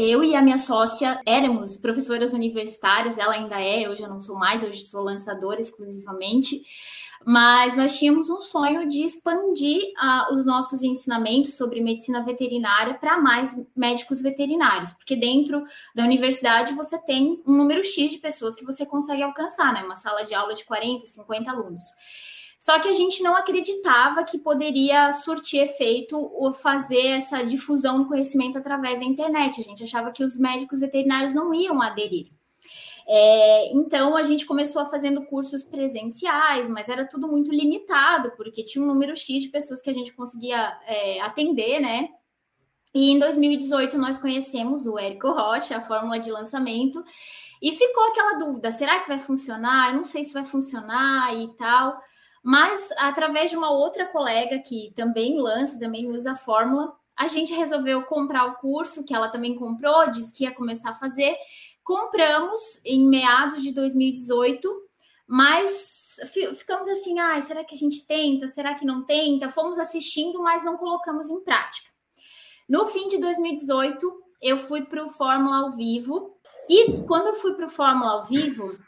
eu e a minha sócia éramos professoras universitárias, ela ainda é, eu já não sou mais, hoje sou lançadora exclusivamente mas nós tínhamos um sonho de expandir uh, os nossos ensinamentos sobre medicina veterinária para mais médicos veterinários, porque dentro da universidade você tem um número X de pessoas que você consegue alcançar, né? Uma sala de aula de 40, 50 alunos. Só que a gente não acreditava que poderia surtir efeito ou fazer essa difusão do conhecimento através da internet. A gente achava que os médicos veterinários não iam aderir. É, então a gente começou fazendo cursos presenciais, mas era tudo muito limitado, porque tinha um número X de pessoas que a gente conseguia é, atender, né? E em 2018 nós conhecemos o Érico Rocha, a fórmula de lançamento, e ficou aquela dúvida: será que vai funcionar? Eu não sei se vai funcionar e tal. Mas através de uma outra colega que também lança, também usa a fórmula, a gente resolveu comprar o curso que ela também comprou, disse que ia começar a fazer. Compramos em meados de 2018, mas ficamos assim, ah, será que a gente tenta? Será que não tenta? Fomos assistindo, mas não colocamos em prática. No fim de 2018, eu fui para o Fórmula ao vivo. E quando eu fui para o Fórmula ao vivo,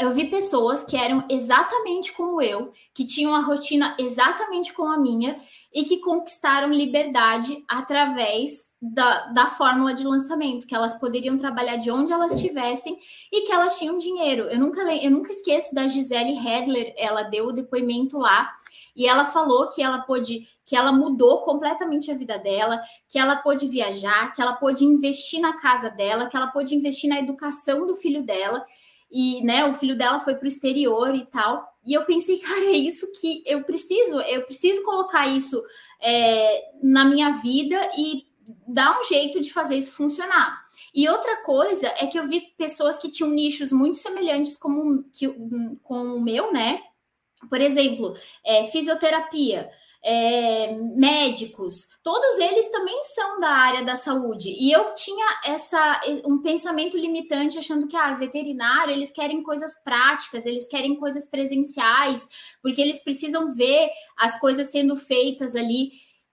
eu vi pessoas que eram exatamente como eu, que tinham a rotina exatamente como a minha e que conquistaram liberdade através da, da fórmula de lançamento, que elas poderiam trabalhar de onde elas estivessem e que elas tinham dinheiro. Eu nunca, eu nunca esqueço da Gisele Hedler, ela deu o depoimento lá e ela falou que ela pôde, que ela mudou completamente a vida dela, que ela pôde viajar, que ela pôde investir na casa dela, que ela pôde investir na educação do filho dela e né, o filho dela foi para o exterior e tal. E eu pensei, cara, é isso que eu preciso, eu preciso colocar isso é, na minha vida e dar um jeito de fazer isso funcionar. E outra coisa é que eu vi pessoas que tinham nichos muito semelhantes como, que, com o meu, né? Por exemplo, é, fisioterapia é, médicos, todos eles também são da área da saúde. E eu tinha essa um pensamento limitante, achando que ah, veterinário, eles querem coisas práticas, eles querem coisas presenciais, porque eles precisam ver as coisas sendo feitas ali.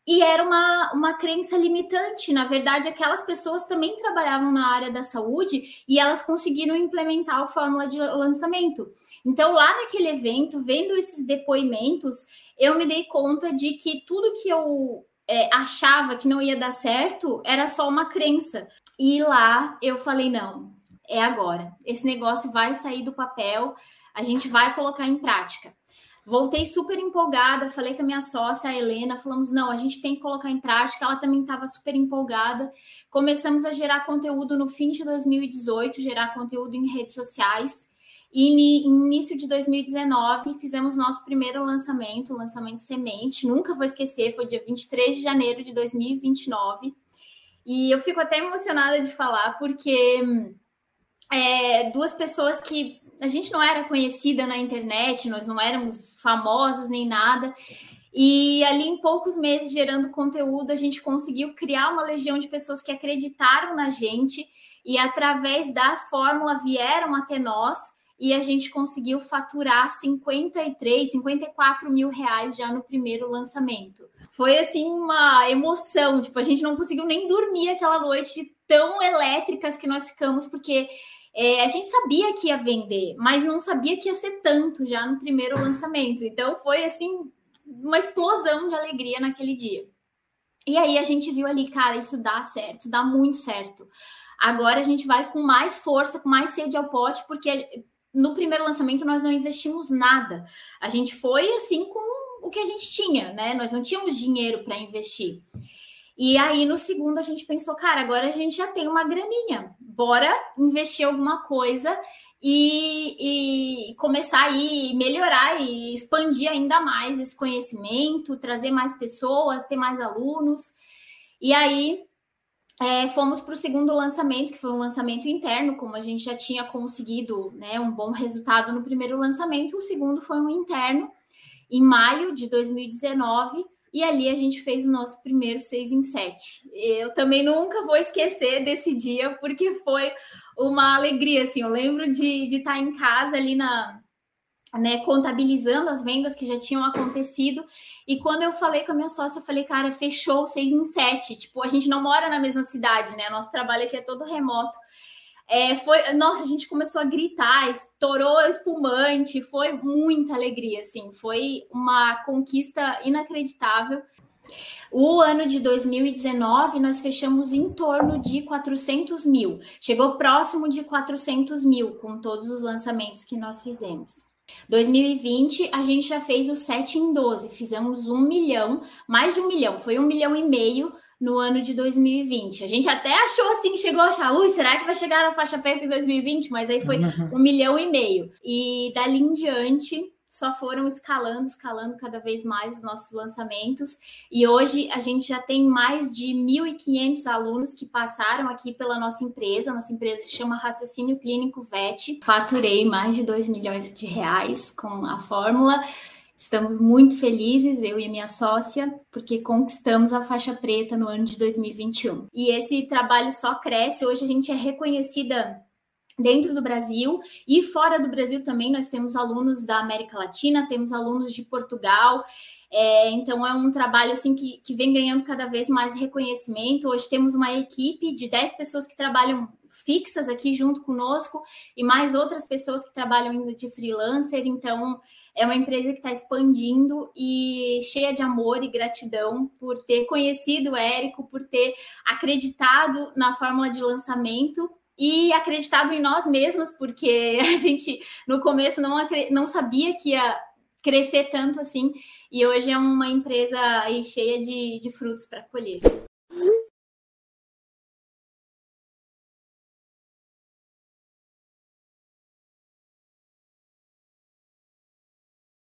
E era uma, uma crença limitante. Na verdade, aquelas pessoas também trabalhavam na área da saúde e elas conseguiram implementar a fórmula de lançamento. Então, lá naquele evento, vendo esses depoimentos, eu me dei conta de que tudo que eu é, achava que não ia dar certo era só uma crença. E lá eu falei: não, é agora. Esse negócio vai sair do papel, a gente vai colocar em prática. Voltei super empolgada, falei com a minha sócia, a Helena, falamos: não, a gente tem que colocar em prática. Ela também estava super empolgada. Começamos a gerar conteúdo no fim de 2018, gerar conteúdo em redes sociais. E no início de 2019 fizemos nosso primeiro lançamento, lançamento semente. Nunca vou esquecer, foi dia 23 de janeiro de 2029. E eu fico até emocionada de falar, porque é, duas pessoas que a gente não era conhecida na internet, nós não éramos famosas nem nada. E ali em poucos meses gerando conteúdo, a gente conseguiu criar uma legião de pessoas que acreditaram na gente e através da fórmula vieram até nós e a gente conseguiu faturar 53, 54 mil reais já no primeiro lançamento. Foi assim uma emoção, tipo, a gente não conseguiu nem dormir aquela noite de tão elétricas que nós ficamos, porque é, a gente sabia que ia vender, mas não sabia que ia ser tanto já no primeiro lançamento. Então foi assim uma explosão de alegria naquele dia. E aí a gente viu ali, cara, isso dá certo, dá muito certo. Agora a gente vai com mais força, com mais sede ao pote, porque no primeiro lançamento nós não investimos nada. A gente foi assim com o que a gente tinha, né? Nós não tínhamos dinheiro para investir. E aí, no segundo, a gente pensou, cara, agora a gente já tem uma graninha, bora investir alguma coisa e, e começar aí, melhorar e expandir ainda mais esse conhecimento, trazer mais pessoas, ter mais alunos. E aí, é, fomos para o segundo lançamento, que foi um lançamento interno, como a gente já tinha conseguido né, um bom resultado no primeiro lançamento, o segundo foi um interno, em maio de 2019 e ali a gente fez o nosso primeiro 6 em 7. Eu também nunca vou esquecer desse dia, porque foi uma alegria, assim. Eu lembro de, de estar em casa ali na, né, contabilizando as vendas que já tinham acontecido. E quando eu falei com a minha sócia, eu falei, cara, fechou seis em sete. Tipo, a gente não mora na mesma cidade, né? Nosso trabalho aqui é todo remoto. É, foi, nossa, a gente começou a gritar, estourou espumante, foi muita alegria, assim, foi uma conquista inacreditável. O ano de 2019, nós fechamos em torno de 400 mil. Chegou próximo de 400 mil com todos os lançamentos que nós fizemos. 2020, a gente já fez o 7 em 12, fizemos um milhão, mais de um milhão, foi um milhão e meio no ano de 2020. A gente até achou assim, chegou a achar, ui, será que vai chegar na faixa preta em 2020? Mas aí foi um milhão e meio. E dali em diante, só foram escalando, escalando cada vez mais os nossos lançamentos. E hoje a gente já tem mais de 1.500 alunos que passaram aqui pela nossa empresa. Nossa empresa se chama Raciocínio Clínico VET. Faturei mais de 2 milhões de reais com a fórmula. Estamos muito felizes, eu e minha sócia, porque conquistamos a faixa preta no ano de 2021. E esse trabalho só cresce. Hoje a gente é reconhecida dentro do Brasil e fora do Brasil também nós temos alunos da América Latina, temos alunos de Portugal. É, então é um trabalho assim que, que vem ganhando cada vez mais reconhecimento. Hoje temos uma equipe de 10 pessoas que trabalham fixas aqui junto conosco e mais outras pessoas que trabalham indo de freelancer. Então é uma empresa que está expandindo e cheia de amor e gratidão por ter conhecido o Érico, por ter acreditado na fórmula de lançamento e acreditado em nós mesmos, porque a gente no começo não, não sabia que ia crescer tanto assim, e hoje é uma empresa cheia de, de frutos para colher.